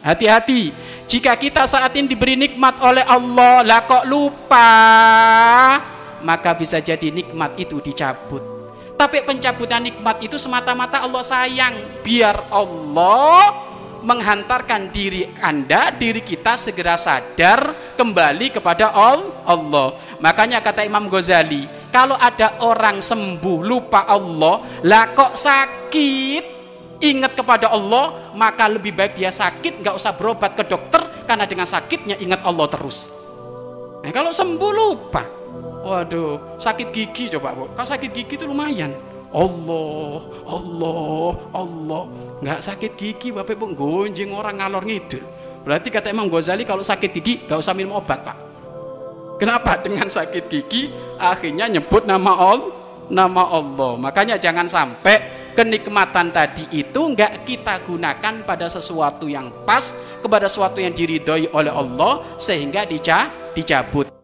Hati-hati. Jika kita saat ini diberi nikmat oleh Allah, lah kok lupa, maka bisa jadi nikmat itu dicabut. Tapi pencabutan nikmat itu semata-mata Allah sayang, biar Allah menghantarkan diri Anda, diri kita segera sadar kembali kepada Allah. Makanya kata Imam Ghazali, kalau ada orang sembuh lupa Allah, lah kok sakit, ingat kepada Allah, maka lebih baik dia sakit, nggak usah berobat ke dokter, karena dengan sakitnya ingat Allah terus. Nah, kalau sembuh lupa, waduh, sakit gigi coba, Bu. Kalau sakit gigi itu lumayan. Allah, Allah, Allah. Nggak sakit gigi, Bapak Ibu gonjing orang ngalor ngidul. Berarti kata Imam Ghazali kalau sakit gigi nggak usah minum obat, Pak. Kenapa? Dengan sakit gigi akhirnya nyebut nama Allah, nama Allah. Makanya jangan sampai kenikmatan tadi itu nggak kita gunakan pada sesuatu yang pas, kepada sesuatu yang diridhoi oleh Allah sehingga dicabut.